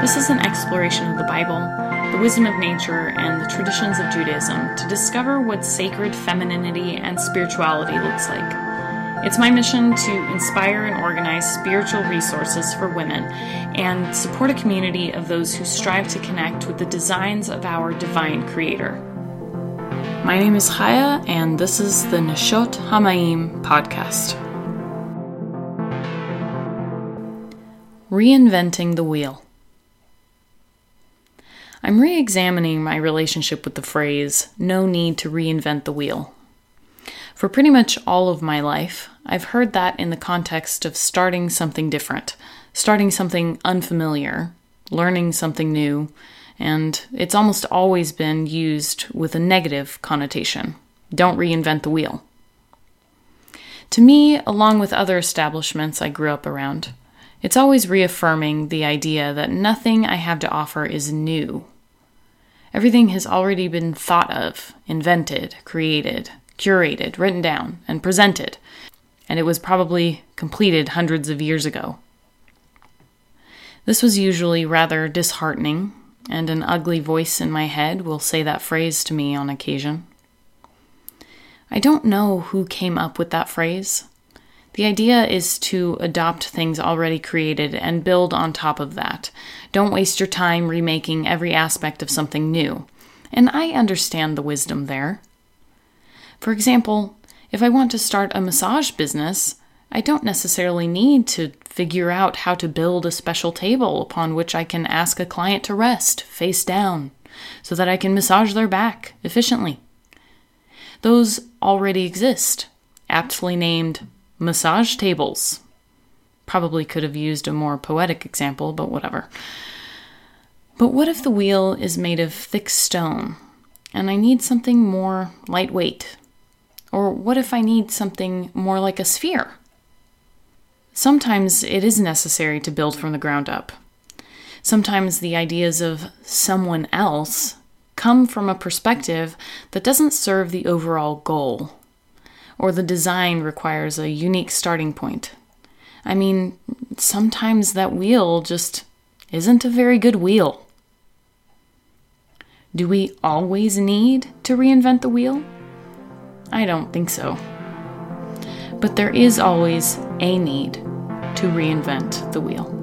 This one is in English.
This is an exploration of the Bible, the wisdom of nature, and the traditions of Judaism to discover what sacred femininity and spirituality looks like. It's my mission to inspire and organize spiritual resources for women and support a community of those who strive to connect with the designs of our divine Creator. My name is Chaya, and this is the Neshot HaMayim podcast. Reinventing the Wheel. I'm re examining my relationship with the phrase, no need to reinvent the wheel. For pretty much all of my life, I've heard that in the context of starting something different, starting something unfamiliar, learning something new, and it's almost always been used with a negative connotation. Don't reinvent the wheel. To me, along with other establishments I grew up around, it's always reaffirming the idea that nothing I have to offer is new. Everything has already been thought of, invented, created, curated, written down, and presented, and it was probably completed hundreds of years ago. This was usually rather disheartening, and an ugly voice in my head will say that phrase to me on occasion. I don't know who came up with that phrase. The idea is to adopt things already created and build on top of that. Don't waste your time remaking every aspect of something new. And I understand the wisdom there. For example, if I want to start a massage business, I don't necessarily need to figure out how to build a special table upon which I can ask a client to rest face down so that I can massage their back efficiently. Those already exist, aptly named massage tables. Probably could have used a more poetic example, but whatever. But what if the wheel is made of thick stone and I need something more lightweight? Or what if I need something more like a sphere? Sometimes it is necessary to build from the ground up. Sometimes the ideas of someone else come from a perspective that doesn't serve the overall goal or the design requires a unique starting point. I mean, sometimes that wheel just isn't a very good wheel. Do we always need to reinvent the wheel? I don't think so. But there is always a need to reinvent the wheel.